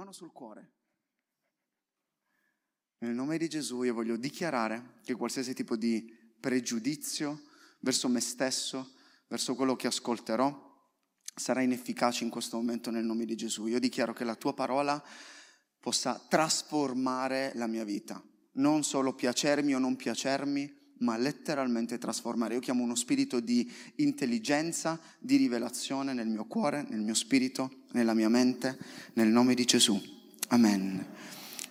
mano sul cuore. Nel nome di Gesù io voglio dichiarare che qualsiasi tipo di pregiudizio verso me stesso, verso quello che ascolterò, sarà inefficace in questo momento nel nome di Gesù. Io dichiaro che la tua parola possa trasformare la mia vita, non solo piacermi o non piacermi, ma letteralmente trasformare. Io chiamo uno spirito di intelligenza, di rivelazione nel mio cuore, nel mio spirito, nella mia mente, nel nome di Gesù. Amen.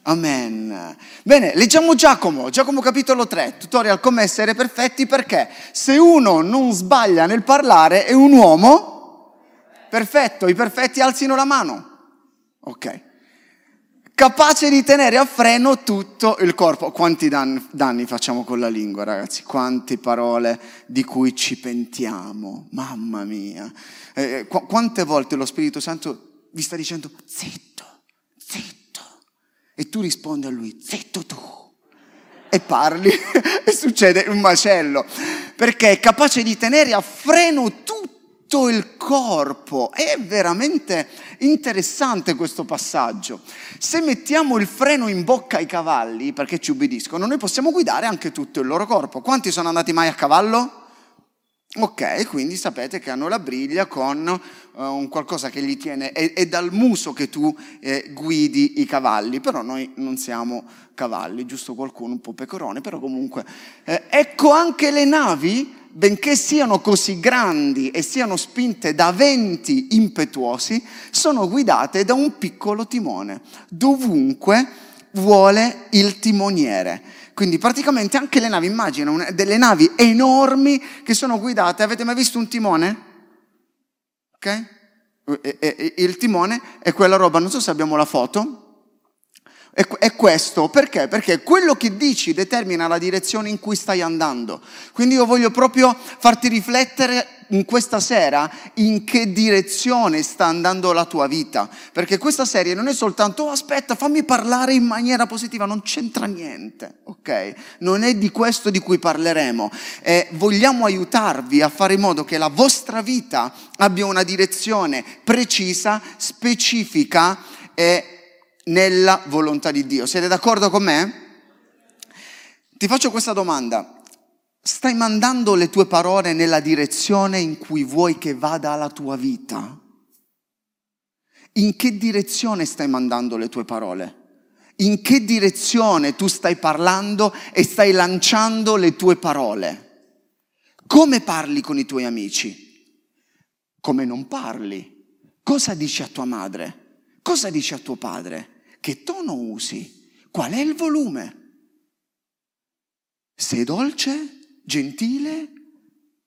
Amen. Bene, leggiamo Giacomo, Giacomo capitolo 3, tutorial come essere perfetti perché se uno non sbaglia nel parlare è un uomo perfetto, i perfetti alzino la mano. Ok. Capace di tenere a freno tutto il corpo. Quanti danni, facciamo con la lingua, ragazzi? Quante parole di cui ci pentiamo. Mamma mia. Eh, qu- quante volte lo Spirito Santo vi sta dicendo zitto, zitto e tu rispondi a lui, zitto tu. E parli e succede un macello, perché è capace di tenere a freno tutto il corpo. È veramente interessante questo passaggio. Se mettiamo il freno in bocca ai cavalli, perché ci ubbidiscono, noi possiamo guidare anche tutto il loro corpo. Quanti sono andati mai a cavallo? Ok, quindi sapete che hanno la briglia con uh, un qualcosa che gli tiene, è, è dal muso che tu eh, guidi i cavalli, però noi non siamo cavalli, giusto qualcuno un po' pecorone, però comunque. Eh, ecco anche le navi, benché siano così grandi e siano spinte da venti impetuosi, sono guidate da un piccolo timone, dovunque vuole il timoniere. Quindi praticamente anche le navi, immagina delle navi enormi che sono guidate. Avete mai visto un timone? Ok? Il timone è quella roba, non so se abbiamo la foto, è questo, perché? Perché quello che dici determina la direzione in cui stai andando. Quindi io voglio proprio farti riflettere in questa sera in che direzione sta andando la tua vita. Perché questa serie non è soltanto, oh, aspetta, fammi parlare in maniera positiva, non c'entra niente, ok? Non è di questo di cui parleremo. Eh, vogliamo aiutarvi a fare in modo che la vostra vita abbia una direzione precisa, specifica e nella volontà di Dio. Siete d'accordo con me? Ti faccio questa domanda. Stai mandando le tue parole nella direzione in cui vuoi che vada la tua vita? In che direzione stai mandando le tue parole? In che direzione tu stai parlando e stai lanciando le tue parole? Come parli con i tuoi amici? Come non parli? Cosa dici a tua madre? Cosa dici a tuo padre? Che tono usi? Qual è il volume? Sei dolce? gentile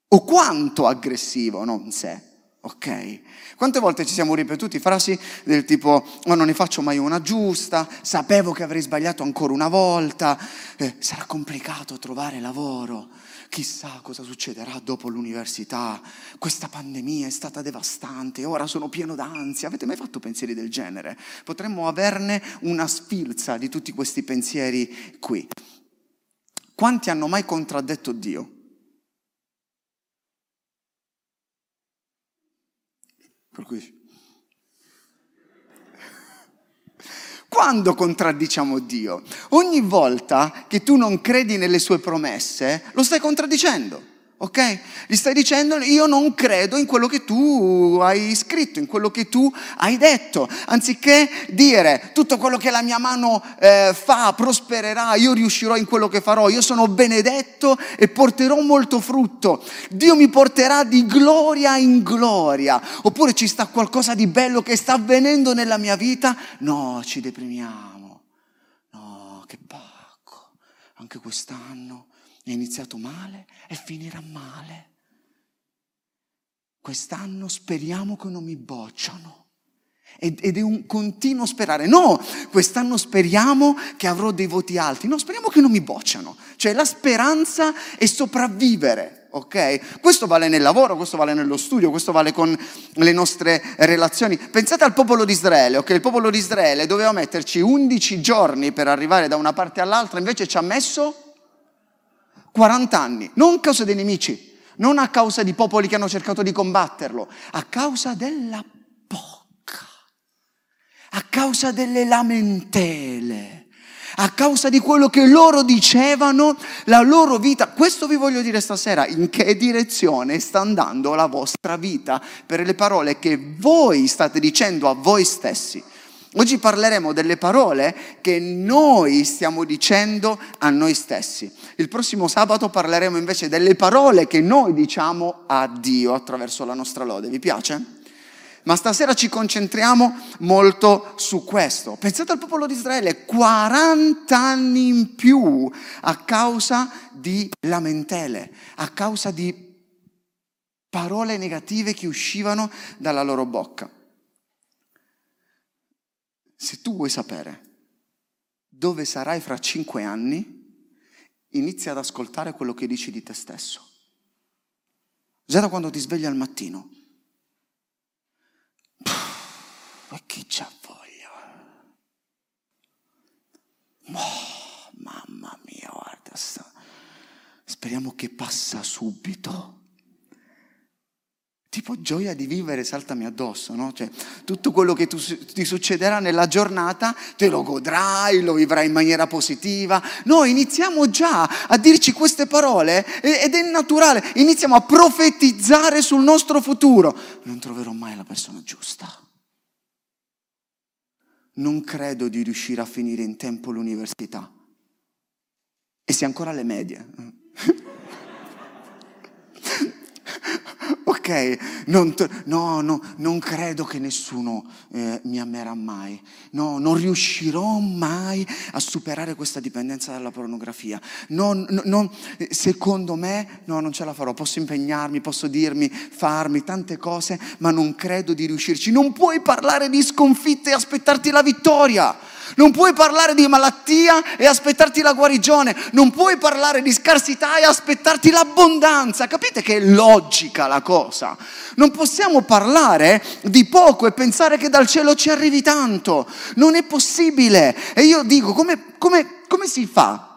o quanto aggressivo, non se. Ok? Quante volte ci siamo ripetuti frasi del tipo, oh, non ne faccio mai una giusta, sapevo che avrei sbagliato ancora una volta, eh, sarà complicato trovare lavoro, chissà cosa succederà dopo l'università, questa pandemia è stata devastante, ora sono pieno d'ansia, avete mai fatto pensieri del genere? Potremmo averne una sfilza di tutti questi pensieri qui. Quanti hanno mai contraddetto Dio? Per cui... Quando contraddiciamo Dio? Ogni volta che tu non credi nelle sue promesse, lo stai contraddicendo ok? Gli stai dicendo io non credo in quello che tu hai scritto, in quello che tu hai detto. Anziché dire tutto quello che la mia mano eh, fa prospererà, io riuscirò in quello che farò, io sono benedetto e porterò molto frutto. Dio mi porterà di gloria in gloria. Oppure ci sta qualcosa di bello che sta avvenendo nella mia vita? No, ci deprimiamo. No, che pacco. Anche quest'anno è iniziato male e finirà male. Quest'anno speriamo che non mi bocciano. Ed è un continuo sperare. No, quest'anno speriamo che avrò dei voti alti. No, speriamo che non mi bocciano. Cioè la speranza è sopravvivere, ok? Questo vale nel lavoro, questo vale nello studio, questo vale con le nostre relazioni. Pensate al popolo di Israele, ok? Il popolo di Israele doveva metterci 11 giorni per arrivare da una parte all'altra, invece ci ha messo 40 anni, non a causa dei nemici, non a causa di popoli che hanno cercato di combatterlo, a causa della bocca, a causa delle lamentele, a causa di quello che loro dicevano, la loro vita. Questo vi voglio dire stasera, in che direzione sta andando la vostra vita per le parole che voi state dicendo a voi stessi. Oggi parleremo delle parole che noi stiamo dicendo a noi stessi. Il prossimo sabato parleremo invece delle parole che noi diciamo a Dio attraverso la nostra lode. Vi piace? Ma stasera ci concentriamo molto su questo. Pensate al popolo di Israele, 40 anni in più a causa di lamentele, a causa di parole negative che uscivano dalla loro bocca. Se tu vuoi sapere dove sarai fra cinque anni, inizia ad ascoltare quello che dici di te stesso. Già da quando ti svegli al mattino. E chi c'ha voglia? Oh, mamma mia, guarda, sta. speriamo che passa subito tipo gioia di vivere saltami addosso, no? Cioè, tutto quello che tu, ti succederà nella giornata te lo godrai, lo vivrai in maniera positiva. Noi iniziamo già a dirci queste parole ed è naturale, iniziamo a profetizzare sul nostro futuro. Non troverò mai la persona giusta. Non credo di riuscire a finire in tempo l'università. E se ancora le medie. Ok, non, no, no, non credo che nessuno eh, mi amerà mai, no, non riuscirò mai a superare questa dipendenza dalla pornografia, no, no, secondo me no, non ce la farò, posso impegnarmi, posso dirmi, farmi tante cose, ma non credo di riuscirci. Non puoi parlare di sconfitte e aspettarti la vittoria. Non puoi parlare di malattia e aspettarti la guarigione, non puoi parlare di scarsità e aspettarti l'abbondanza. Capite che è logica la cosa? Non possiamo parlare di poco e pensare che dal cielo ci arrivi tanto. Non è possibile. E io dico, come, come, come si fa?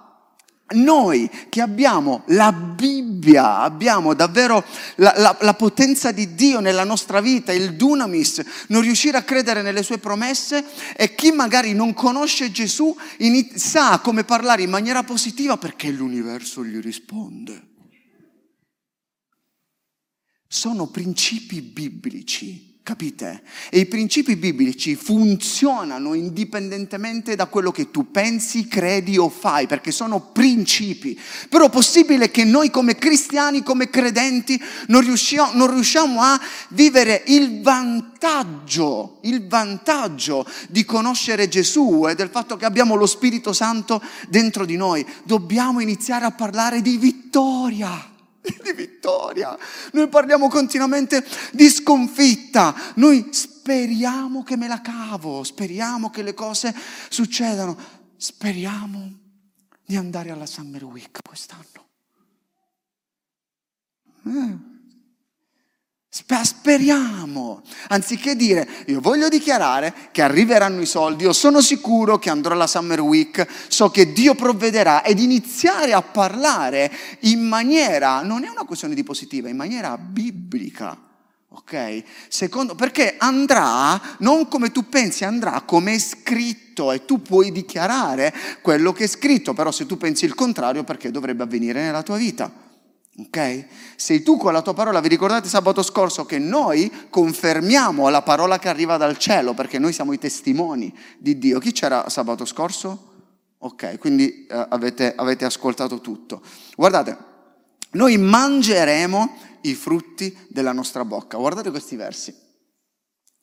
Noi che abbiamo la Bibbia, abbiamo davvero la, la, la, potenza di Dio nella nostra vita, il dunamis, non riuscire a credere nelle sue promesse e chi magari non conosce Gesù sa come parlare in maniera positiva perché l'universo gli risponde. Sono principi biblici Capite? E i principi biblici funzionano indipendentemente da quello che tu pensi, credi o fai, perché sono principi. Però è possibile che noi come cristiani, come credenti, non riusciamo, non riusciamo a vivere il vantaggio, il vantaggio di conoscere Gesù e del fatto che abbiamo lo Spirito Santo dentro di noi. Dobbiamo iniziare a parlare di vittoria di vittoria. Noi parliamo continuamente di sconfitta. Noi speriamo che me la cavo, speriamo che le cose succedano. Speriamo di andare alla Summer Week quest'anno. Eh. Speriamo, anziché dire io voglio dichiarare che arriveranno i soldi, io sono sicuro che andrò alla Summer Week, so che Dio provvederà ed iniziare a parlare in maniera, non è una questione di positiva, in maniera biblica. Ok? Secondo, perché andrà non come tu pensi, andrà come è scritto e tu puoi dichiarare quello che è scritto, però se tu pensi il contrario perché dovrebbe avvenire nella tua vita. Ok? Sei tu con la tua parola, vi ricordate sabato scorso che noi confermiamo la parola che arriva dal cielo perché noi siamo i testimoni di Dio. Chi c'era sabato scorso? Ok, quindi eh, avete, avete ascoltato tutto. Guardate, noi mangeremo i frutti della nostra bocca. Guardate questi versi.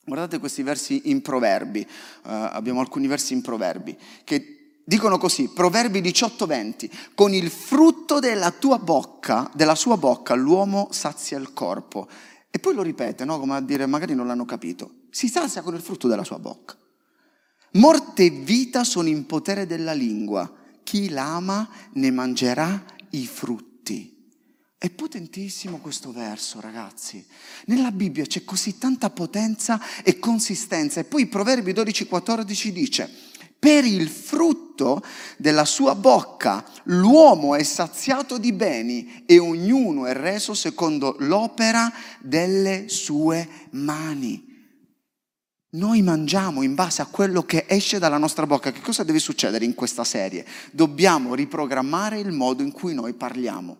Guardate questi versi in proverbi, uh, abbiamo alcuni versi in proverbi, che Dicono così, Proverbi 18:20, con il frutto della tua bocca, della sua bocca, l'uomo sazia il corpo. E poi lo ripete, no? come a dire, magari non l'hanno capito. Si sazia con il frutto della sua bocca. Morte e vita sono in potere della lingua. Chi l'ama ne mangerà i frutti. È potentissimo questo verso, ragazzi. Nella Bibbia c'è così tanta potenza e consistenza. E poi Proverbi 12:14 dice, per il frutto della sua bocca l'uomo è saziato di beni e ognuno è reso secondo l'opera delle sue mani. Noi mangiamo in base a quello che esce dalla nostra bocca. Che cosa deve succedere in questa serie? Dobbiamo riprogrammare il modo in cui noi parliamo.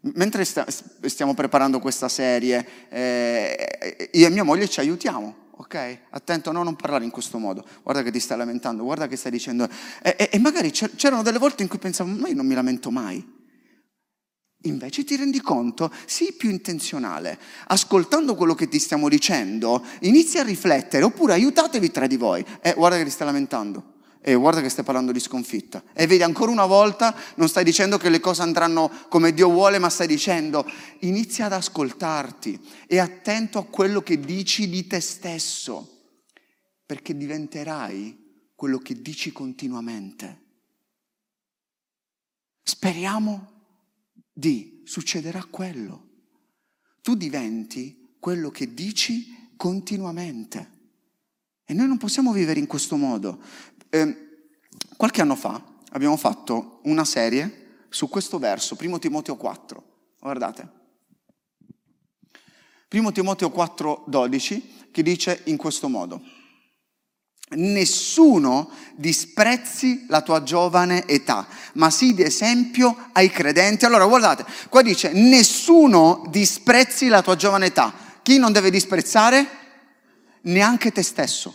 Mentre stiamo preparando questa serie, eh, io e mia moglie ci aiutiamo ok? Attento, no, non parlare in questo modo. Guarda che ti stai lamentando, guarda che stai dicendo. E, e, e, magari c'erano delle volte in cui pensavo, ma io non mi lamento mai. Invece ti rendi conto, sii più intenzionale. Ascoltando quello che ti stiamo dicendo, inizi a riflettere, oppure aiutatevi tra di voi. Eh, guarda che ti stai lamentando. E guarda che stai parlando di sconfitta. E vedi, ancora una volta non stai dicendo che le cose andranno come Dio vuole, ma stai dicendo inizia ad ascoltarti e attento a quello che dici di te stesso, perché diventerai quello che dici continuamente. Speriamo di succederà quello. Tu diventi quello che dici continuamente. E noi non possiamo vivere in questo modo. Eh, qualche anno fa abbiamo fatto una serie su questo verso, 1 Timoteo 4. Guardate. 1 Timoteo 4, 12, che dice in questo modo. Nessuno disprezzi la tua giovane età, ma sii di esempio ai credenti. Allora, guardate, qua dice, nessuno disprezzi la tua giovane età. Chi non deve disprezzare? Neanche te stesso.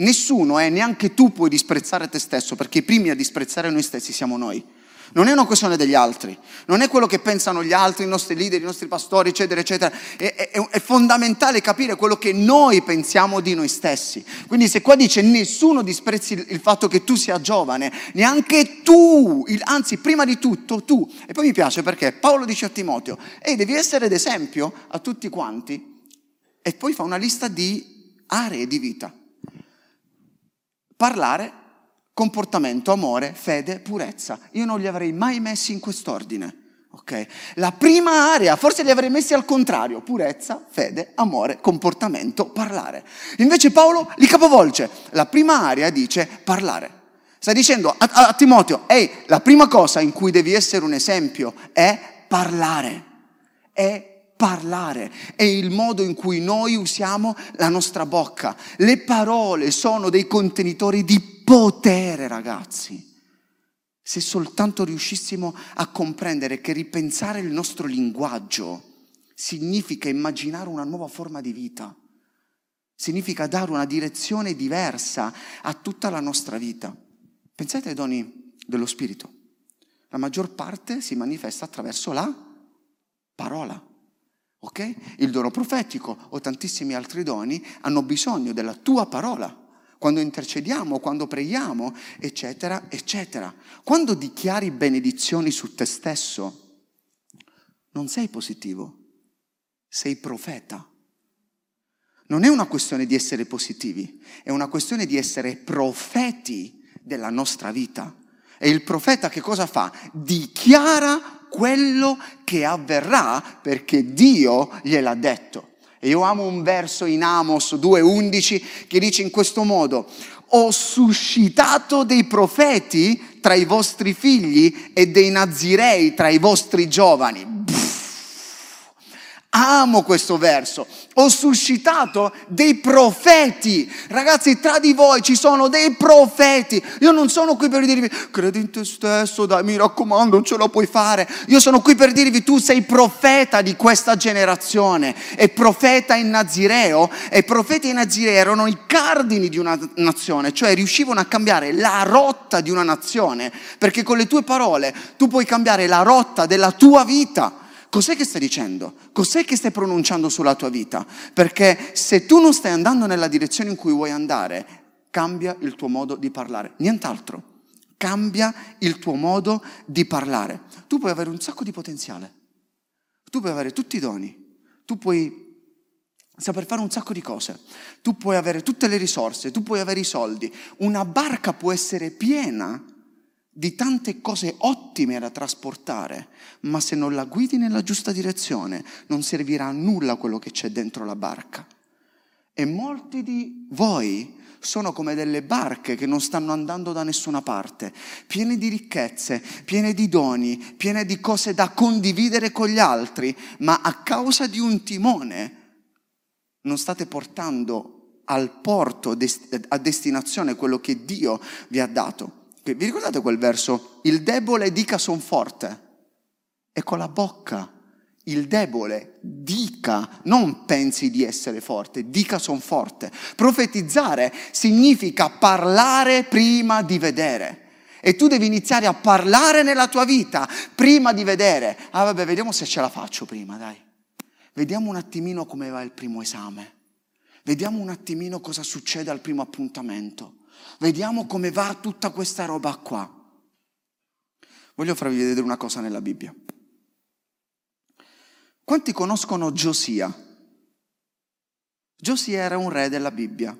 Nessuno è, neanche tu puoi disprezzare te stesso, perché i primi a disprezzare noi stessi siamo noi. Non è una questione degli altri, non è quello che pensano gli altri, i nostri leader, i nostri pastori, eccetera, eccetera. È, è, è, fondamentale capire quello che noi pensiamo di noi stessi. Quindi se qua dice nessuno disprezzi il fatto che tu sia giovane, neanche tu, anzi prima di tutto tu. E poi mi piace perché Paolo dice a Timoteo, ehi devi essere d'esempio a tutti quanti. E poi fa una lista di aree di vita parlare, comportamento, amore, fede, purezza. Io non li avrei mai messi in quest'ordine. Okay? La prima area, forse li avrei messi al contrario, purezza, fede, amore, comportamento, parlare. Invece Paolo li capovolge. La prima area dice parlare. Sta dicendo a, a, a Timoteo, ehi, la prima cosa in cui devi essere un esempio è parlare, è parlare, è il modo in cui noi usiamo la nostra bocca. Le parole sono dei contenitori di potere, ragazzi. Se soltanto riuscissimo a comprendere che ripensare il nostro linguaggio significa immaginare una nuova forma di vita, significa dare una direzione diversa a tutta la nostra vita. Pensate ai doni dello Spirito. La maggior parte si manifesta attraverso la parola. Ok? Il dono profetico o tantissimi altri doni hanno bisogno della tua parola. Quando intercediamo, quando preghiamo, eccetera, eccetera. Quando dichiari benedizioni su te stesso, non sei positivo, sei profeta. Non è una questione di essere positivi, è una questione di essere profeti della nostra vita. E il profeta che cosa fa? Dichiara quello che avverrà perché Dio gliel'ha detto. E io amo un verso in Amos 2.11 che dice in questo modo, ho suscitato dei profeti tra i vostri figli e dei nazirei tra i vostri giovani. Amo questo verso. Ho suscitato dei profeti. Ragazzi, tra di voi ci sono dei profeti. Io non sono qui per dirvi, credi in te stesso, dai, mi raccomando, non ce lo puoi fare. Io sono qui per dirvi, tu sei profeta di questa generazione. E profeta in Nazireo. E profeti in Nazireo erano i cardini di una nazione, cioè riuscivano a cambiare la rotta di una nazione. Perché con le tue parole tu puoi cambiare la rotta della tua vita. Cos'è che stai dicendo? Cos'è che stai pronunciando sulla tua vita? Perché se tu non stai andando nella direzione in cui vuoi andare, cambia il tuo modo di parlare. Nient'altro. Cambia il tuo modo di parlare. Tu puoi avere un sacco di potenziale. Tu puoi avere tutti i doni. Tu puoi saper fare un sacco di cose. Tu puoi avere tutte le risorse, tu puoi avere i soldi. Una barca può essere piena di tante cose ottime da trasportare, ma se non la guidi nella giusta direzione non servirà a nulla quello che c'è dentro la barca. E molti di voi sono come delle barche che non stanno andando da nessuna parte, piene di ricchezze, piene di doni, piene di cose da condividere con gli altri, ma a causa di un timone non state portando al porto, a destinazione, quello che Dio vi ha dato. Vi ricordate quel verso? Il debole dica son forte. E con la bocca il debole dica, non pensi di essere forte, dica son forte. Profetizzare significa parlare prima di vedere. E tu devi iniziare a parlare nella tua vita prima di vedere. Ah vabbè, vediamo se ce la faccio prima, dai. Vediamo un attimino come va il primo esame. Vediamo un attimino cosa succede al primo appuntamento. Vediamo come va tutta questa roba qua. Voglio farvi vedere una cosa nella Bibbia. Quanti conoscono Giosia? Giosia era un re della Bibbia.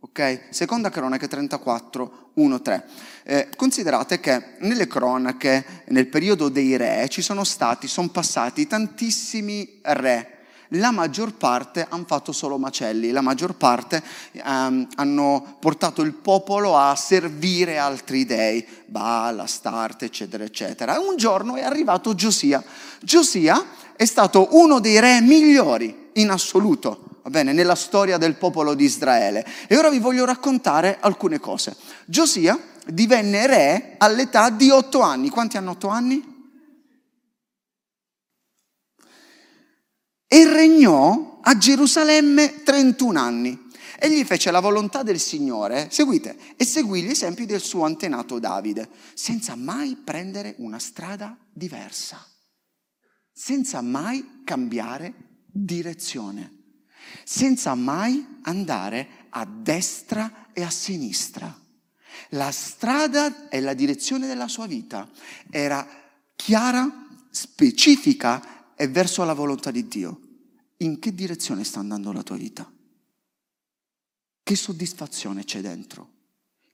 Ok? Seconda cronache 34, 1, 3. Eh, considerate che nelle cronache, nel periodo dei re, ci sono stati, sono passati tantissimi re la maggior parte hanno fatto solo macelli, la maggior parte um, hanno portato il popolo a servire altri dei, Baal, Astarte, eccetera, eccetera. Un giorno è arrivato Giosia. Giosia è stato uno dei re migliori in assoluto, va bene, nella storia del popolo di Israele. E ora vi voglio raccontare alcune cose. Giosia divenne re all'età di otto anni. Quanti hanno otto anni? E regnò a Gerusalemme 31 anni. Egli fece la volontà del Signore, seguite, e seguì gli esempi del suo antenato Davide, senza mai prendere una strada diversa, senza mai cambiare direzione, senza mai andare a destra e a sinistra. La strada e la direzione della sua vita era chiara, specifica e verso la volontà di Dio in che direzione sta andando la tua vita? Che soddisfazione c'è dentro?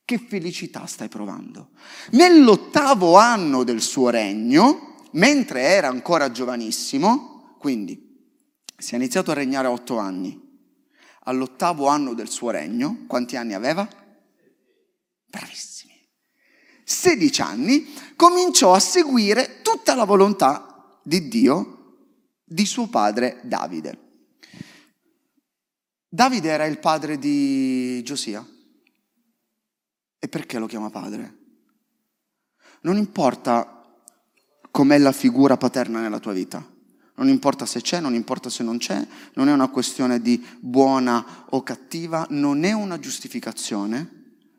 Che felicità stai provando? Nell'ottavo anno del suo regno, mentre era ancora giovanissimo, quindi si è iniziato a regnare a otto anni, all'ottavo anno del suo regno, quanti anni aveva? Bravissimi. 16 anni, cominciò a seguire tutta la volontà di Dio di suo padre Davide. Davide era il padre di Giosia. E perché lo chiama padre? Non importa com'è la figura paterna nella tua vita. Non importa se c'è, non importa se non c'è, non è una questione di buona o cattiva, non è una giustificazione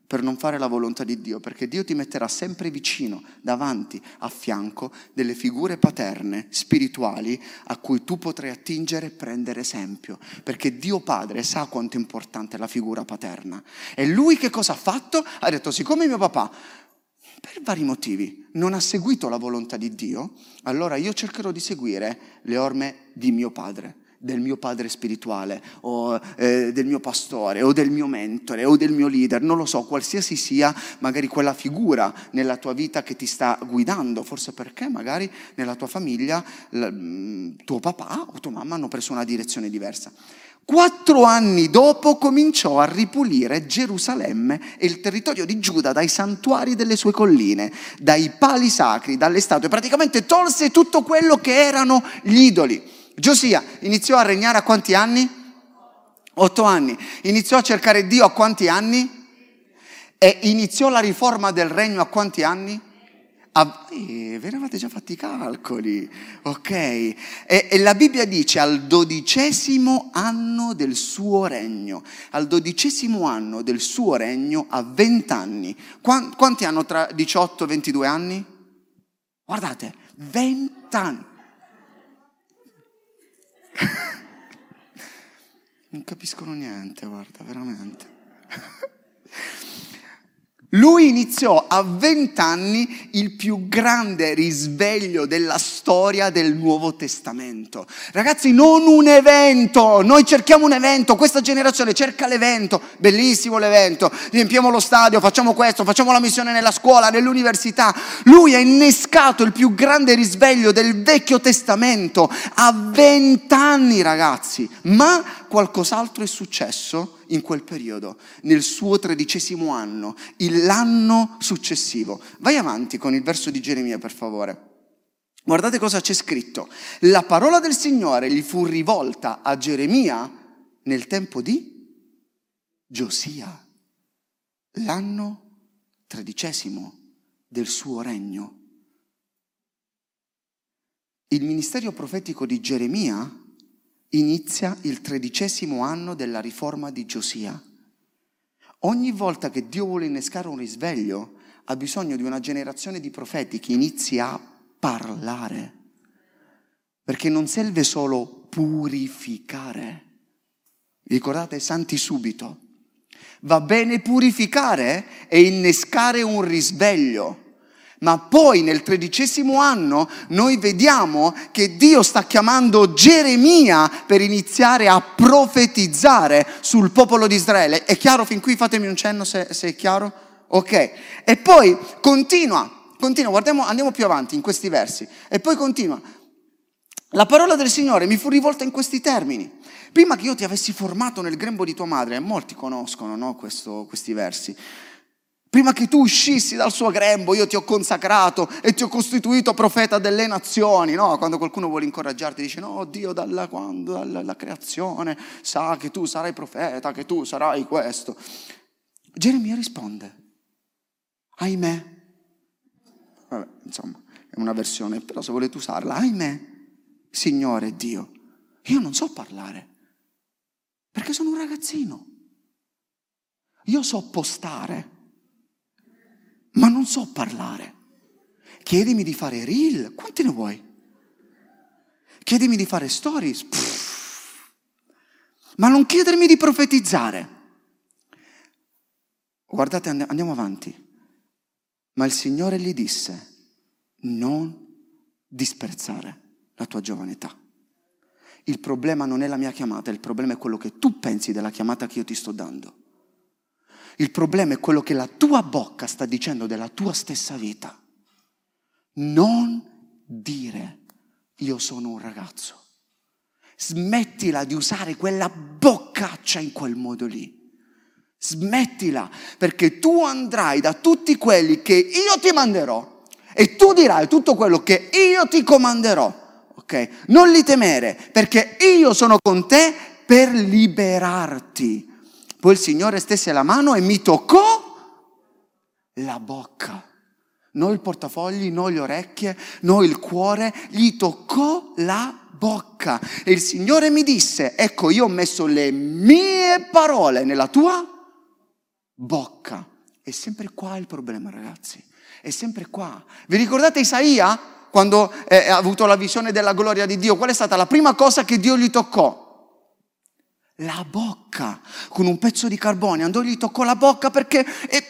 per non fare la volontà di Dio, perché Dio ti metterà sempre vicino, davanti, a fianco delle figure paterne, spirituali, a cui tu potrai attingere e prendere esempio, perché Dio Padre sa quanto è importante la figura paterna. E lui che cosa ha fatto? Ha detto, siccome mio papà, per vari motivi, non ha seguito la volontà di Dio, allora io cercherò di seguire le orme di mio padre del mio padre spirituale o eh, del mio pastore o del mio mentore o del mio leader, non lo so, qualsiasi sia magari quella figura nella tua vita che ti sta guidando, forse perché magari nella tua famiglia l- mm, tuo papà o tua mamma hanno preso una direzione diversa. Quattro anni dopo cominciò a ripulire Gerusalemme e il territorio di Giuda dai santuari delle sue colline, dai pali sacri, dalle statue, praticamente tolse tutto quello che erano gli idoli. Giosia iniziò a regnare a quanti anni? Otto anni. Iniziò a cercare Dio a quanti anni? E iniziò la riforma del regno a quanti anni? A, eh, ve ne avete già fatti i calcoli, ok? E, e, la Bibbia dice al dodicesimo anno del suo regno, al dodicesimo anno del suo regno a vent'anni. Quanti, hanno tra 18 e 22 anni? Guardate, vent'anni. Non capiscono niente, guarda, veramente. Lui iniziò a vent'anni il più grande risveglio della storia del Nuovo Testamento. Ragazzi, non un evento, noi cerchiamo un evento, questa generazione cerca l'evento, bellissimo l'evento, riempiamo lo stadio, facciamo questo, facciamo la missione nella scuola, nell'università. Lui ha innescato il più grande risveglio del Vecchio Testamento a vent'anni, ragazzi, ma qualcos'altro è successo in quel periodo, nel suo tredicesimo anno, l'anno successivo. Vai avanti con il verso di Geremia, per favore. Guardate cosa c'è scritto. La parola del Signore gli fu rivolta a Geremia nel tempo di Giosia, l'anno tredicesimo del suo regno. Il ministero profetico di Geremia inizia il tredicesimo anno della riforma di Giosia. Ogni volta che Dio vuole innescare un risveglio, ha bisogno di una generazione di profeti che inizi a parlare. Perché non serve solo purificare. Ricordate, santi subito. Va bene purificare e innescare un risveglio. Ma poi nel tredicesimo anno noi vediamo che Dio sta chiamando Geremia per iniziare a profetizzare sul popolo di Israele. È chiaro fin qui? Fatemi un cenno se, se è chiaro. Ok. E poi continua, continua, guardiamo, andiamo più avanti in questi versi. E poi continua. La parola del Signore mi fu rivolta in questi termini. Prima che io ti avessi formato nel grembo di tua madre, molti conoscono no, questo, questi versi. Prima che tu uscissi dal suo grembo, io ti ho consacrato e ti ho costituito profeta delle nazioni. No? Quando qualcuno vuole incoraggiarti, dice: No, Dio, dalla, quando, dalla creazione sa che tu sarai profeta, che tu sarai questo. Geremia risponde: Ahimè. Vabbè, insomma, è una versione, però se volete usarla, ahimè, Signore Dio, io non so parlare perché sono un ragazzino. Io so postare ma non so parlare. Chiedimi di fare reel, quanti ne vuoi? Chiedimi di fare stories, Pff. ma non chiedermi di profetizzare. Guardate, andiamo avanti. Ma il Signore gli disse, non disprezzare la tua giovane età. Il problema non è la mia chiamata, il problema è quello che tu pensi della chiamata che io ti sto dando. Il problema è quello che la tua bocca sta dicendo della tua stessa vita. Non dire io sono un ragazzo. Smettila di usare quella boccaccia in quel modo lì. Smettila perché tu andrai da tutti quelli che io ti manderò e tu dirai tutto quello che io ti comanderò. Ok? Non li temere perché io sono con te per liberarti. Poi il Signore stesse la mano e mi toccò la bocca. Non il portafogli, non le orecchie, non il cuore, gli toccò la bocca. E il Signore mi disse, ecco io ho messo le mie parole nella tua bocca. È sempre qua il problema ragazzi, è sempre qua. Vi ricordate Isaia? Quando eh, ha avuto la visione della gloria di Dio, qual è stata la prima cosa che Dio gli toccò? La bocca con un pezzo di carbone, andò gli toccò la bocca perché è,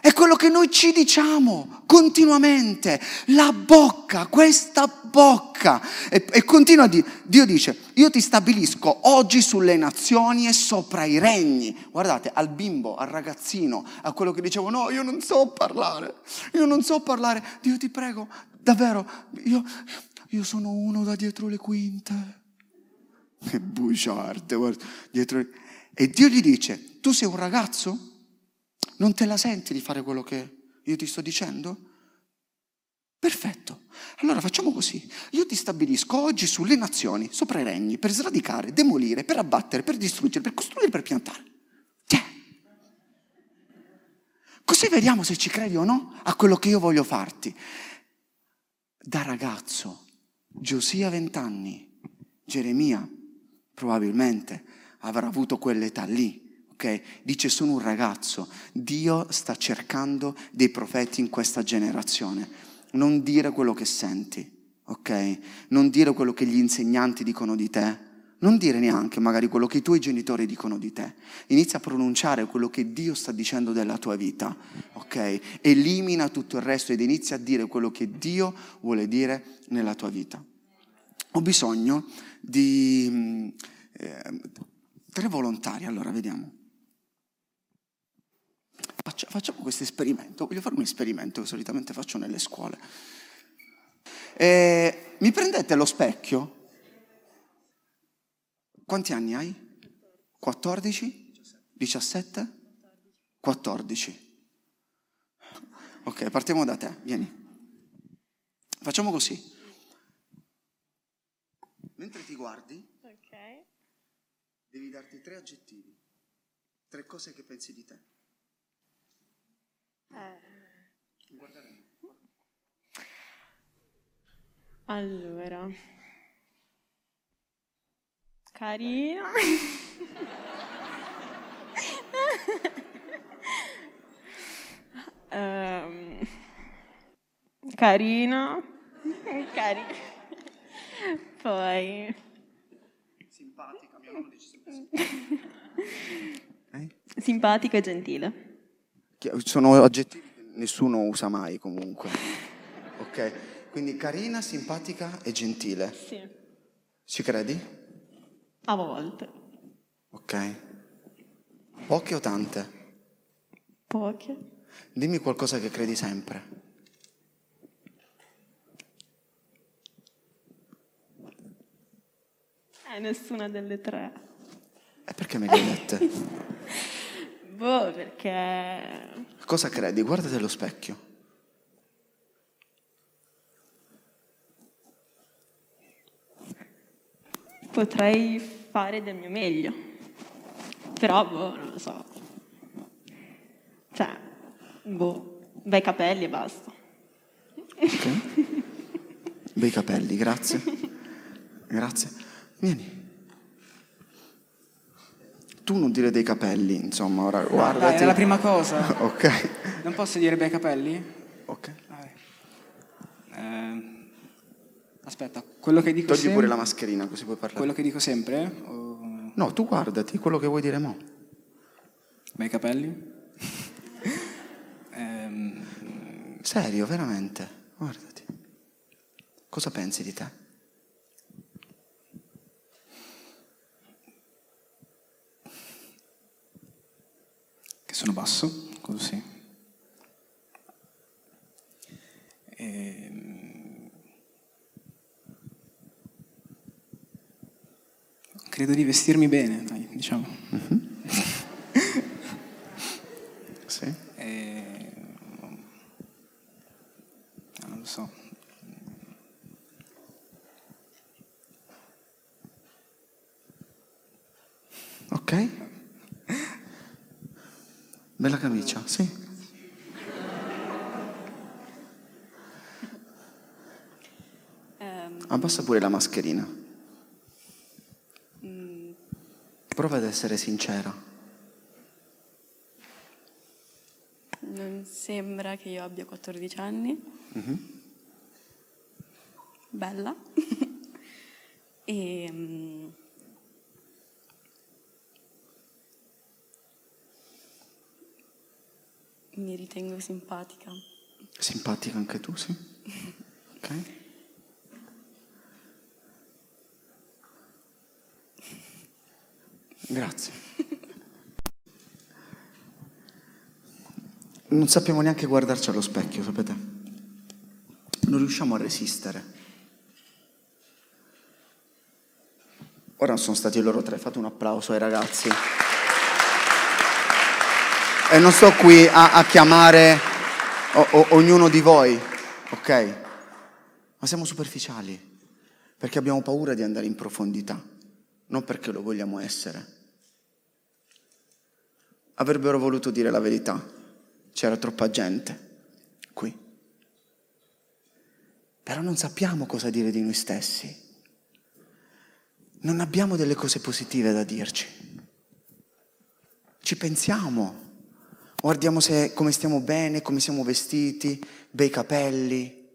è quello che noi ci diciamo continuamente, la bocca, questa bocca. E, e continua a dire, Dio dice, io ti stabilisco oggi sulle nazioni e sopra i regni. Guardate, al bimbo, al ragazzino, a quello che dicevo, no, io non so parlare, io non so parlare, Dio ti prego, davvero, io io sono uno da dietro le quinte. Che bugiarde, guarda, dietro. E Dio gli dice, tu sei un ragazzo? Non te la senti di fare quello che io ti sto dicendo? Perfetto. Allora facciamo così. Io ti stabilisco oggi sulle nazioni, sopra i regni, per sradicare, demolire, per abbattere, per distruggere, per costruire, per piantare. Tiè. Così vediamo se ci credi o no a quello che io voglio farti. Da ragazzo Giosia vent'anni, Geremia probabilmente avrà avuto quell'età lì. Okay? Dice sono un ragazzo, Dio sta cercando dei profeti in questa generazione. Non dire quello che senti, ok? Non dire quello che gli insegnanti dicono di te, non dire neanche magari quello che i tuoi genitori dicono di te. Inizia a pronunciare quello che Dio sta dicendo della tua vita, ok? Elimina tutto il resto ed inizia a dire quello che Dio vuole dire nella tua vita. Ho bisogno di eh, tre volontari, allora vediamo. Facciamo questo esperimento, voglio fare un esperimento che solitamente faccio nelle scuole. Eh, mi prendete lo specchio? Quanti anni hai? 14? 17? 14. Ok, partiamo da te, vieni. Facciamo così. Mentre ti guardi, okay. devi darti tre aggettivi, tre cose che pensi di te. Eh. Allora, carino. Ehm, carino. Carino. Poi Simpatica, mio nonno dice sempre Eh? simpatica e gentile. Sono aggettivi che nessuno usa mai comunque. Ok? Quindi carina, simpatica e gentile. Sì. Ci credi? A volte. Ok. Poche o tante? Poche. Dimmi qualcosa che credi sempre. Eh, nessuna delle tre. E perché me le hai dette? Boh, perché... Cosa credi? Guardati allo specchio. Potrei fare del mio meglio. Però, boh, non lo so. Cioè, boh, bei capelli e basta. Bei capelli, grazie. Grazie. Vieni. Tu non dire dei capelli, insomma, ora Dai, guardati. è la prima cosa. Ok. Non posso dire bei capelli? Ok. Vabbè. Eh, aspetta, quello che dico Togli sempre... pure la mascherina così puoi parlare. Quello che dico sempre? O... No, tu guardati, quello che vuoi dire mo. Bei capelli? Ehm, Serio, veramente. Guardati. Cosa pensi di te? che sono basso, così. Ehm, credo di vestirmi bene, dai, diciamo. Sì. Ehm, non lo so. Ok. Bella camicia, sì. Ehm, Abbassa pure la mascherina. mm, Prova ad essere sincera. non sembra che io abbia 14 anni. Bella. e... mm, mi ritengo simpatica. Simpatica anche tu, sì? Ok. Grazie. Non sappiamo neanche guardarci allo specchio, sapete? Non riusciamo a resistere. Ora sono stati loro tre, fate un applauso ai ragazzi. E non sto qui a, a chiamare o- o- ognuno di voi, ok? Ma siamo superficiali, perché abbiamo paura di andare in profondità, non perché lo vogliamo essere. Avrebbero voluto dire la verità, c'era troppa gente qui. Però non sappiamo cosa dire di noi stessi. Non abbiamo delle cose positive da dirci. Ci pensiamo. Guardiamo se, come stiamo bene, come siamo vestiti, bei capelli.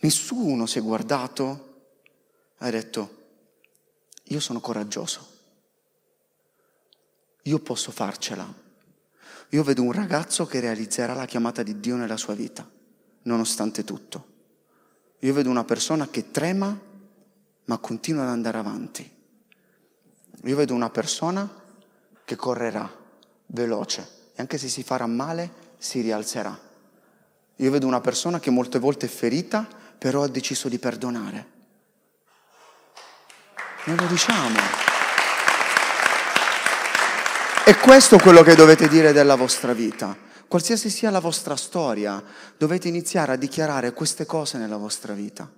Nessuno si è guardato e ha detto, io sono coraggioso, io posso farcela. Io vedo un ragazzo che realizzerà la chiamata di Dio nella sua vita, nonostante tutto. Io vedo una persona che trema, ma continua ad andare avanti. Io vedo una persona che correrà veloce e anche se si farà male si rialzerà. Io vedo una persona che molte volte è ferita, però ha deciso di perdonare. Non lo diciamo. E questo è quello che dovete dire della vostra vita. Qualsiasi sia la vostra storia, dovete iniziare a dichiarare queste cose nella vostra vita.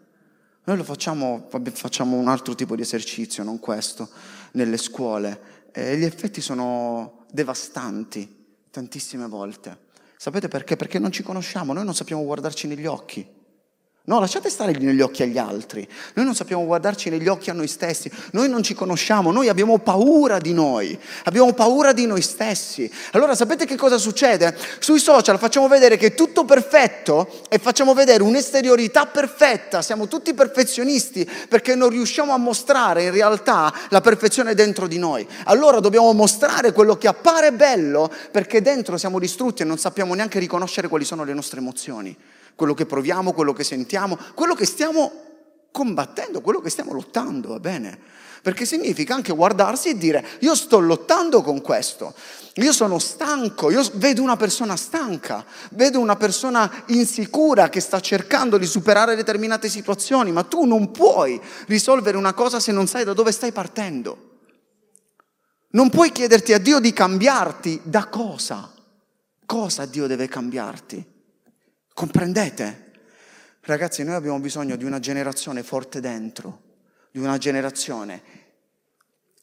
Noi lo facciamo, facciamo un altro tipo di esercizio, non questo, nelle scuole. E gli effetti sono devastanti tantissime volte. Sapete perché? Perché non ci conosciamo, noi non sappiamo guardarci negli occhi. No, lasciate stare negli occhi agli altri. Noi non sappiamo guardarci negli occhi a noi stessi. Noi non ci conosciamo, noi abbiamo paura di noi. Abbiamo paura di noi stessi. Allora sapete che cosa succede? Sui social facciamo vedere che è tutto perfetto e facciamo vedere un'esteriorità perfetta. Siamo tutti perfezionisti perché non riusciamo a mostrare in realtà la perfezione dentro di noi. Allora dobbiamo mostrare quello che appare bello perché dentro siamo distrutti e non sappiamo neanche riconoscere quali sono le nostre emozioni quello che proviamo, quello che sentiamo, quello che stiamo combattendo, quello che stiamo lottando, va bene? Perché significa anche guardarsi e dire io sto lottando con questo, io sono stanco, io vedo una persona stanca, vedo una persona insicura che sta cercando di superare determinate situazioni, ma tu non puoi risolvere una cosa se non sai da dove stai partendo. Non puoi chiederti a Dio di cambiarti da cosa? Cosa Dio deve cambiarti? Comprendete? Ragazzi, noi abbiamo bisogno di una generazione forte dentro, di una generazione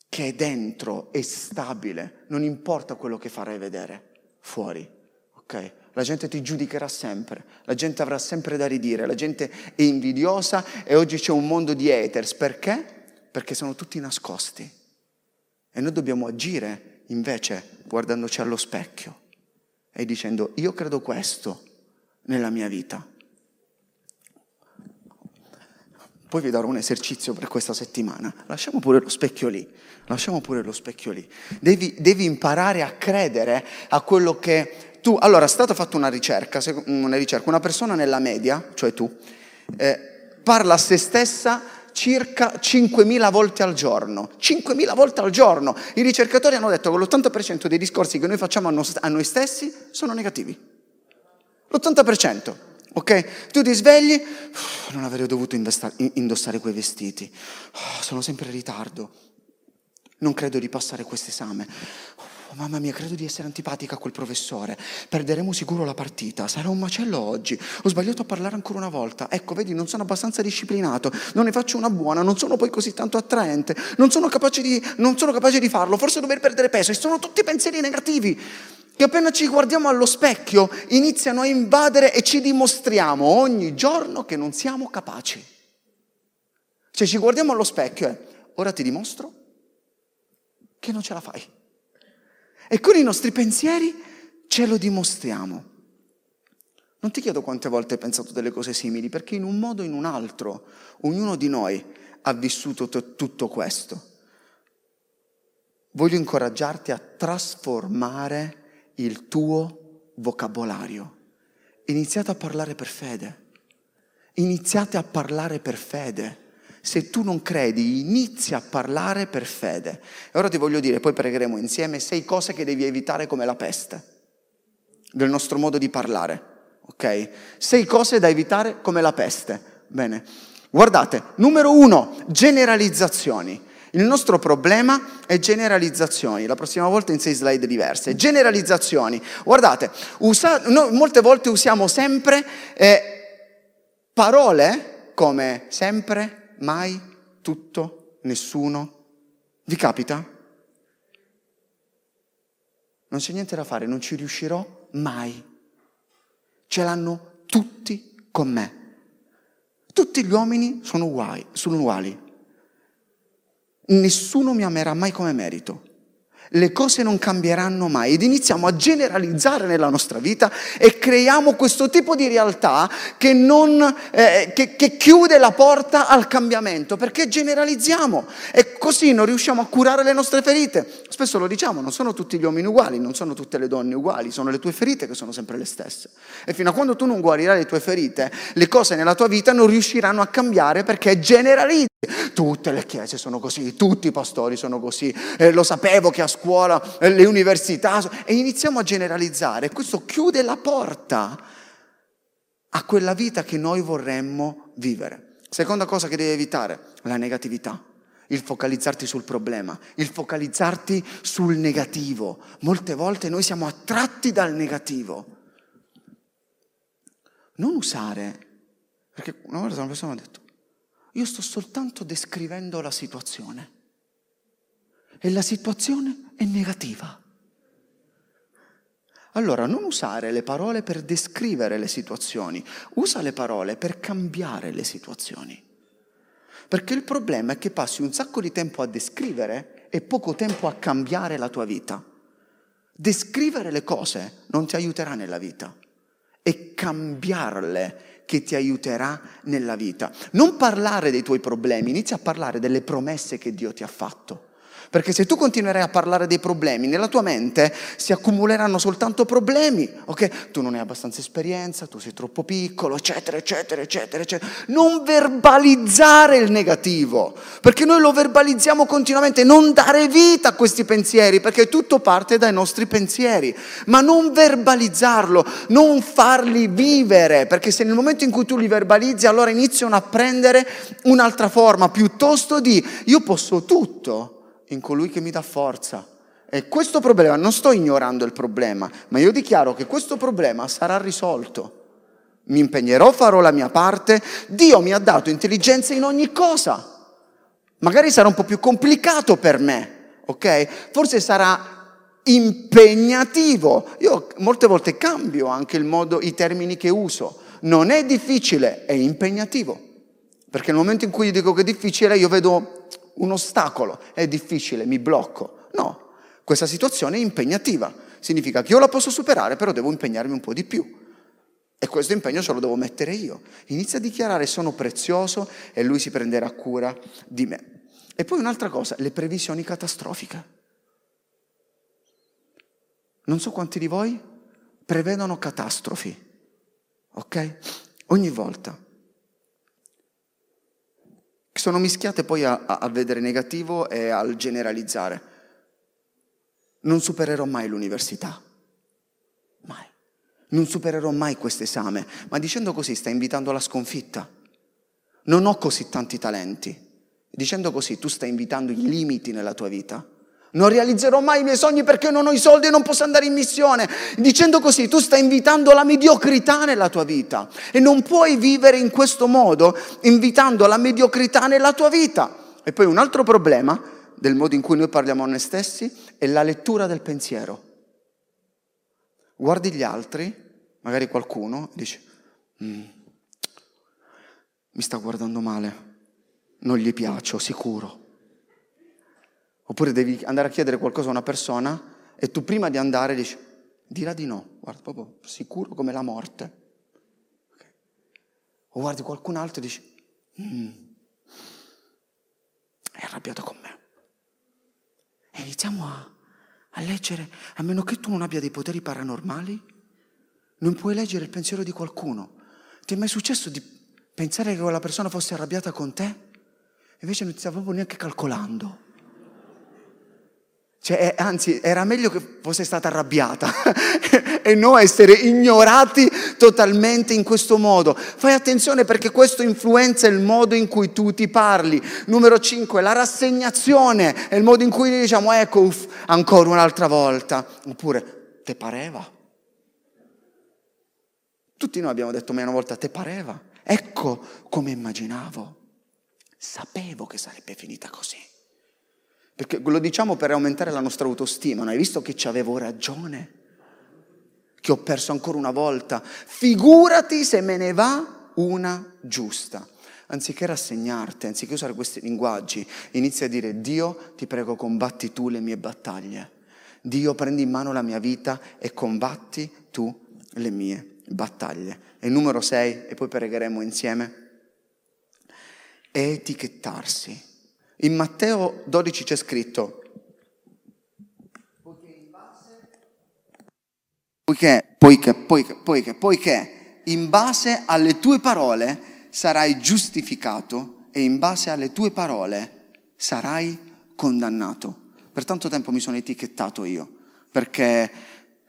che è dentro, è stabile, non importa quello che farai vedere fuori, ok? La gente ti giudicherà sempre, la gente avrà sempre da ridire, la gente è invidiosa e oggi c'è un mondo di haters, perché? Perché sono tutti nascosti e noi dobbiamo agire invece guardandoci allo specchio e dicendo io credo questo, nella mia vita. Poi vi darò un esercizio per questa settimana. Lasciamo pure lo specchio lì. Lasciamo pure lo specchio lì. Devi, devi imparare a credere a quello che tu... Allora, è stata fatta una ricerca, una ricerca. Una persona nella media, cioè tu, eh, parla a se stessa circa 5.000 volte al giorno. 5.000 volte al giorno. I ricercatori hanno detto che l'80% dei discorsi che noi facciamo a noi stessi sono negativi. L'80%, ok? Tu ti svegli, non avrei dovuto indossare quei vestiti, sono sempre in ritardo, non credo di passare questo esame. Mamma mia, credo di essere antipatica a quel professore. Perderemo sicuro la partita. Sarà un macello oggi. Ho sbagliato a parlare ancora una volta. Ecco, vedi, non sono abbastanza disciplinato. Non ne faccio una buona. Non sono poi così tanto attraente. Non sono capace di, sono capace di farlo. Forse dover perdere peso. E sono tutti pensieri negativi che appena ci guardiamo allo specchio iniziano a invadere e ci dimostriamo ogni giorno che non siamo capaci. Cioè ci guardiamo allo specchio e ora ti dimostro che non ce la fai. E con i nostri pensieri ce lo dimostriamo. Non ti chiedo quante volte hai pensato delle cose simili, perché in un modo o in un altro ognuno di noi ha vissuto t- tutto questo. Voglio incoraggiarti a trasformare il tuo vocabolario. Iniziate a parlare per fede. Iniziate a parlare per fede. Se tu non credi, inizia a parlare per fede. E ora ti voglio dire, poi pregheremo insieme, sei cose che devi evitare come la peste del nostro modo di parlare. Ok? Sei cose da evitare come la peste. Bene. Guardate, numero uno, generalizzazioni. Il nostro problema è generalizzazioni. La prossima volta in sei slide diverse. Generalizzazioni. Guardate, usa, noi molte volte usiamo sempre eh, parole come sempre, mai, tutto, nessuno. Vi capita? Non c'è niente da fare, non ci riuscirò mai. Ce l'hanno tutti con me. Tutti gli uomini sono uguali. Sono uguali nessuno mi amerà mai come merito le cose non cambieranno mai ed iniziamo a generalizzare nella nostra vita e creiamo questo tipo di realtà che, non, eh, che, che chiude la porta al cambiamento perché generalizziamo e così non riusciamo a curare le nostre ferite. Spesso lo diciamo, non sono tutti gli uomini uguali, non sono tutte le donne uguali, sono le tue ferite che sono sempre le stesse. E fino a quando tu non guarirai le tue ferite, le cose nella tua vita non riusciranno a cambiare perché generalizzi. Tutte le chiese sono così, tutti i pastori sono così, eh, lo sapevo che a scuola, eh, le università, e iniziamo a generalizzare. Questo chiude la porta a quella vita che noi vorremmo vivere. Seconda cosa che devi evitare, la negatività. Il focalizzarti sul problema, il focalizzarti sul negativo. Molte volte noi siamo attratti dal negativo. Non usare, perché una volta una persona mi ha detto, Io sto soltanto descrivendo la situazione. E la situazione è negativa. Allora non usare le parole per descrivere le situazioni, usa le parole per cambiare le situazioni. Perché il problema è che passi un sacco di tempo a descrivere e poco tempo a cambiare la tua vita. Descrivere le cose non ti aiuterà nella vita, è cambiarle che ti aiuterà nella vita. Non parlare dei tuoi problemi, inizia a parlare delle promesse che Dio ti ha fatto. Perché se tu continuerai a parlare dei problemi, nella tua mente si accumuleranno soltanto problemi, ok? Tu non hai abbastanza esperienza, tu sei troppo piccolo, eccetera, eccetera, eccetera, eccetera. Non verbalizzare il negativo, perché noi lo verbalizziamo continuamente, non dare vita a questi pensieri, perché tutto parte dai nostri pensieri, ma non verbalizzarlo, non farli vivere, perché se nel momento in cui tu li verbalizzi, allora iniziano a prendere un'altra forma, piuttosto di io posso tutto in colui che mi dà forza. E questo problema, non sto ignorando il problema, ma io dichiaro che questo problema sarà risolto. Mi impegnerò, farò la mia parte, Dio mi ha dato intelligenza in ogni cosa. Magari sarà un po' più complicato per me, ok? Forse sarà impegnativo. Io molte volte cambio anche il modo, i termini che uso. Non è difficile, è impegnativo. Perché nel momento in cui io dico che è difficile, io vedo un ostacolo, è difficile, mi blocco. No, questa situazione è impegnativa, significa che io la posso superare, però devo impegnarmi un po' di più. E questo impegno ce lo devo mettere io. Inizia a dichiarare sono prezioso e lui si prenderà cura di me. E poi un'altra cosa, le previsioni catastrofiche. Non so quanti di voi prevedono catastrofi, ok? Ogni volta sono mischiate poi a, a vedere negativo e al generalizzare. Non supererò mai l'università. Mai. Non supererò mai questo esame. Ma dicendo così stai invitando alla sconfitta. Non ho così tanti talenti. Dicendo così tu stai invitando i limiti nella tua vita. Non realizzerò mai i miei sogni perché non ho i soldi e non posso andare in missione. Dicendo così, tu stai invitando la mediocrità nella tua vita e non puoi vivere in questo modo invitando la mediocrità nella tua vita. E poi un altro problema del modo in cui noi parliamo a noi stessi è la lettura del pensiero. Guardi gli altri, magari qualcuno, dice, mm, mi sta guardando male, non gli piaccio, sicuro. Oppure devi andare a chiedere qualcosa a una persona e tu prima di andare dici, dirà di no, guarda, proprio sicuro come la morte. Okay. O guardi qualcun altro e dici, mm, è arrabbiato con me. E iniziamo a, a leggere, a meno che tu non abbia dei poteri paranormali, non puoi leggere il pensiero di qualcuno. Ti è mai successo di pensare che quella persona fosse arrabbiata con te? Invece non ti stava proprio neanche calcolando. Cioè, eh, anzi, era meglio che fosse stata arrabbiata e non essere ignorati totalmente in questo modo. Fai attenzione perché questo influenza il modo in cui tu ti parli. Numero 5, la rassegnazione è il modo in cui diciamo, ecco, uff, ancora un'altra volta. Oppure, te pareva? Tutti noi abbiamo detto meno una volta, te pareva? Ecco come immaginavo. Sapevo che sarebbe finita così. Perché lo diciamo per aumentare la nostra autostima, non hai visto che ci avevo ragione? Che ho perso ancora una volta? Figurati se me ne va una giusta. Anziché rassegnarti, anziché usare questi linguaggi, inizia a dire Dio ti prego combatti tu le mie battaglie. Dio prendi in mano la mia vita e combatti tu le mie battaglie. E numero sei, e poi pregheremo insieme, etichettarsi. In Matteo 12 c'è scritto, poiché, poiché, poiché, poiché, poiché in base alle tue parole sarai giustificato e in base alle tue parole sarai condannato. Per tanto tempo mi sono etichettato io, perché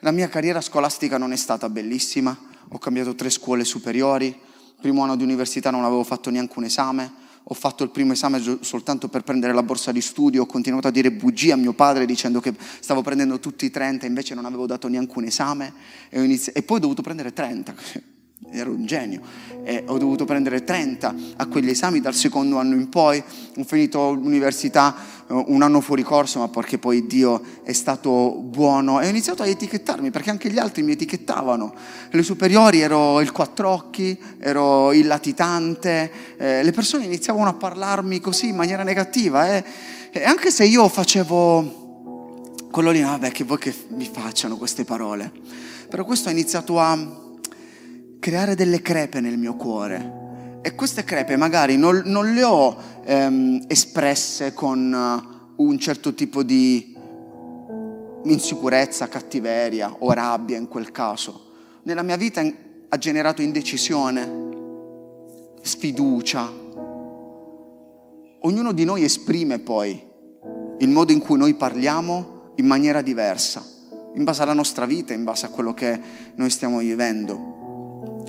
la mia carriera scolastica non è stata bellissima, ho cambiato tre scuole superiori, primo anno di università non avevo fatto neanche un esame, ho fatto il primo esame soltanto per prendere la borsa di studio, ho continuato a dire bugie a mio padre dicendo che stavo prendendo tutti i 30, invece non avevo dato neanche un esame e, inizi- e poi ho dovuto prendere 30. ero un genio. E ho dovuto prendere 30 a quegli esami dal secondo anno in poi. Ho finito l'università eh, un anno fuori corso, ma perché poi Dio è stato buono. E ho iniziato a etichettarmi, perché anche gli altri mi etichettavano. Le superiori ero il quattro occhi, ero il latitante. Eh, le persone iniziavano a parlarmi così in maniera negativa. Eh. E anche se io facevo quello lì, vabbè, che vuoi che mi facciano queste parole. Però questo ha iniziato a creare delle crepe nel mio cuore. E queste crepe magari non, non le ho ehm, espresse con uh, un certo tipo di insicurezza, cattiveria o rabbia in quel caso. Nella mia vita ha generato indecisione, sfiducia. Ognuno di noi esprime poi il modo in cui noi parliamo in maniera diversa, in base alla nostra vita, in base a quello che noi stiamo vivendo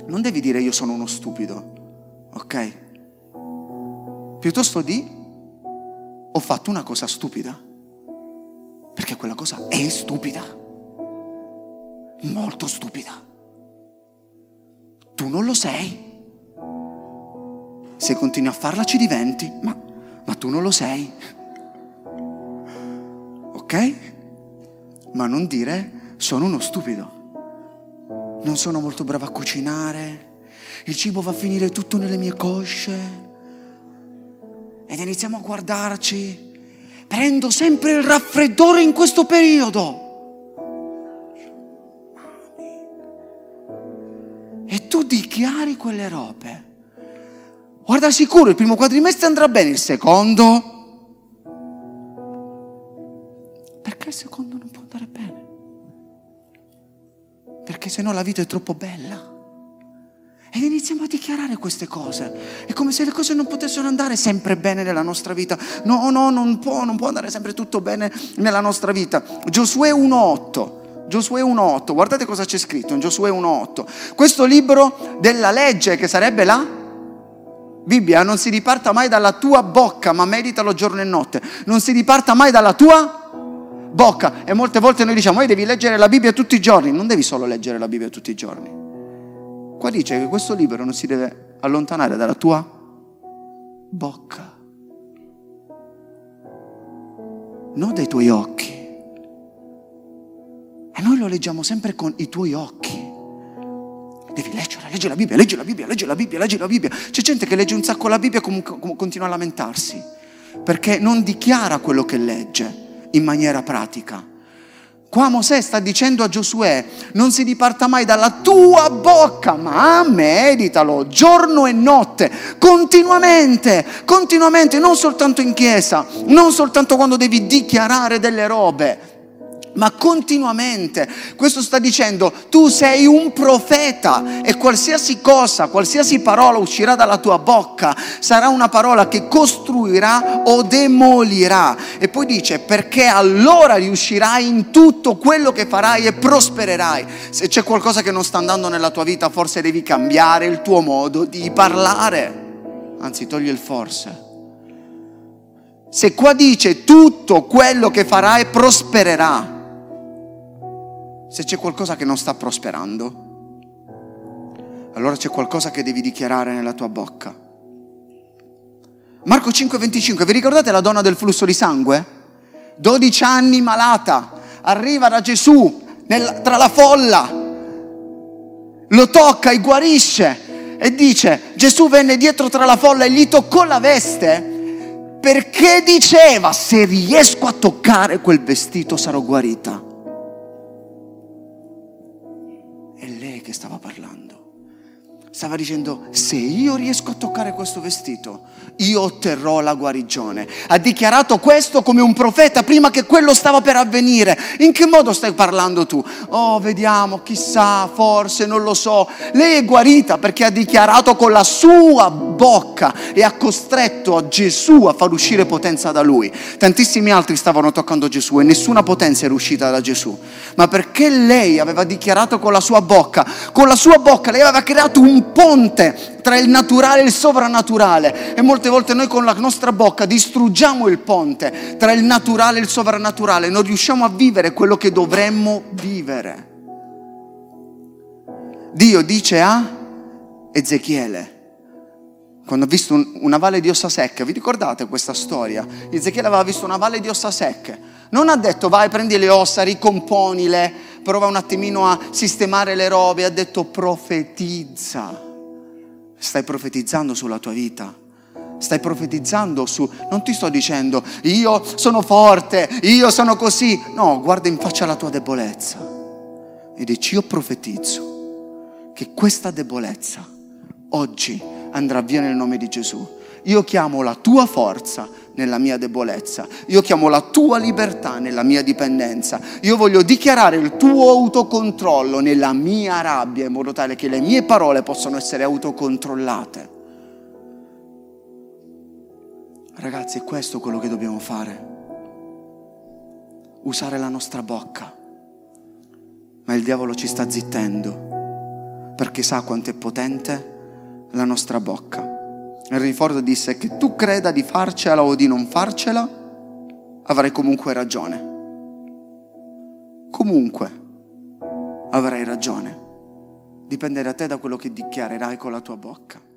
non devi dire io sono uno stupido, ok? Piuttosto di ho fatto una cosa stupida, perché quella cosa è stupida, molto stupida. Tu non lo sei. Se continui a farla ci diventi, ma, ma tu non lo sei. Ok? Ma non dire sono uno stupido non sono molto brava a cucinare, il cibo va a finire tutto nelle mie cosce. Ed iniziamo a guardarci. Prendo sempre il raffreddore in questo periodo. E tu dichiari quelle robe. Guarda sicuro, il primo quadrimestre andrà bene, il secondo... Perché il secondo perché sennò la vita è troppo bella. Ed iniziamo a dichiarare queste cose. È come se le cose non potessero andare sempre bene nella nostra vita. No, no, non può, non può andare sempre tutto bene nella nostra vita. Giosuè 1.8. Giosuè 1.8, guardate cosa c'è scritto in Giosuè 1.8. Questo libro della legge, che sarebbe la Bibbia, non si diparta mai dalla tua bocca, ma meditalo giorno e notte. Non si diparta mai dalla tua bocca. E molte volte noi diciamo, devi leggere la Bibbia tutti i giorni. Non devi solo leggere la Bibbia tutti i giorni. Qua dice che questo libro non si deve allontanare dalla tua bocca, non dai tuoi occhi. E noi lo leggiamo sempre con i tuoi occhi. Devi leggere, leggi la Bibbia, leggi la Bibbia, leggi la Bibbia, leggi la Bibbia. C'è gente che legge un sacco la Bibbia e comunque continua a lamentarsi perché non dichiara quello che legge in maniera pratica. Qua Mosè sta dicendo a Giosuè, non si diparta mai dalla tua bocca, ma meditalo giorno e notte, continuamente, continuamente, non soltanto in chiesa, non soltanto quando devi dichiarare delle robe, ma continuamente. Questo sta dicendo, tu sei un profeta e qualsiasi cosa, qualsiasi parola uscirà dalla tua bocca sarà una parola che costruirà o demolirà. E poi dice, perché allora riuscirai in tutto quello che farai e prospererai. Se c'è qualcosa che non sta andando nella tua vita, forse devi cambiare il tuo modo di parlare. Anzi, togli il forse. Se qua dice tutto quello che farai prospererà, se c'è qualcosa che non sta prosperando, allora c'è qualcosa che devi dichiarare nella tua bocca. Marco 5:25, vi ricordate la donna del flusso di sangue? 12 anni malata, arriva da Gesù nel, tra la folla, lo tocca e guarisce e dice, Gesù venne dietro tra la folla e gli toccò la veste perché diceva, se riesco a toccare quel vestito sarò guarita. Stava dicendo, se io riesco a toccare questo vestito, io otterrò la guarigione. Ha dichiarato questo come un profeta prima che quello stava per avvenire. In che modo stai parlando tu? Oh, vediamo, chissà, forse, non lo so. Lei è guarita perché ha dichiarato con la sua bocca e ha costretto Gesù a far uscire potenza da lui. Tantissimi altri stavano toccando Gesù e nessuna potenza era uscita da Gesù. Ma perché lei aveva dichiarato con la sua bocca, con la sua bocca lei aveva creato un ponte tra il naturale e il sovrannaturale. E molte volte noi con la nostra bocca distruggiamo il ponte tra il naturale e il sovrannaturale, non riusciamo a vivere quello che dovremmo vivere. Dio dice a Ezechiele, quando ha visto un- una valle di ossa secche, vi ricordate questa storia? Ezechiele aveva visto una valle di ossa secche. Non ha detto vai, prendi le ossa, ricomponile, prova un attimino a sistemare le robe, ha detto profetizza. Stai profetizzando sulla tua vita. Stai profetizzando su... Non ti sto dicendo io sono forte, io sono così. No, guarda in faccia la tua debolezza e dici io profetizzo che questa debolezza oggi andrà via nel nome di Gesù. Io chiamo la tua forza nella mia debolezza, io chiamo la tua libertà nella mia dipendenza, io voglio dichiarare il tuo autocontrollo nella mia rabbia in modo tale che le mie parole possano essere autocontrollate. Ragazzi, è questo quello che dobbiamo fare. Usare la nostra bocca. Ma il diavolo ci sta zittendo perché sa quanto è potente la nostra bocca. Henry Ford disse che tu creda di farcela o di non farcela, avrai comunque ragione. Comunque avrai ragione. Dipende da te da quello che dichiarerai con la tua bocca.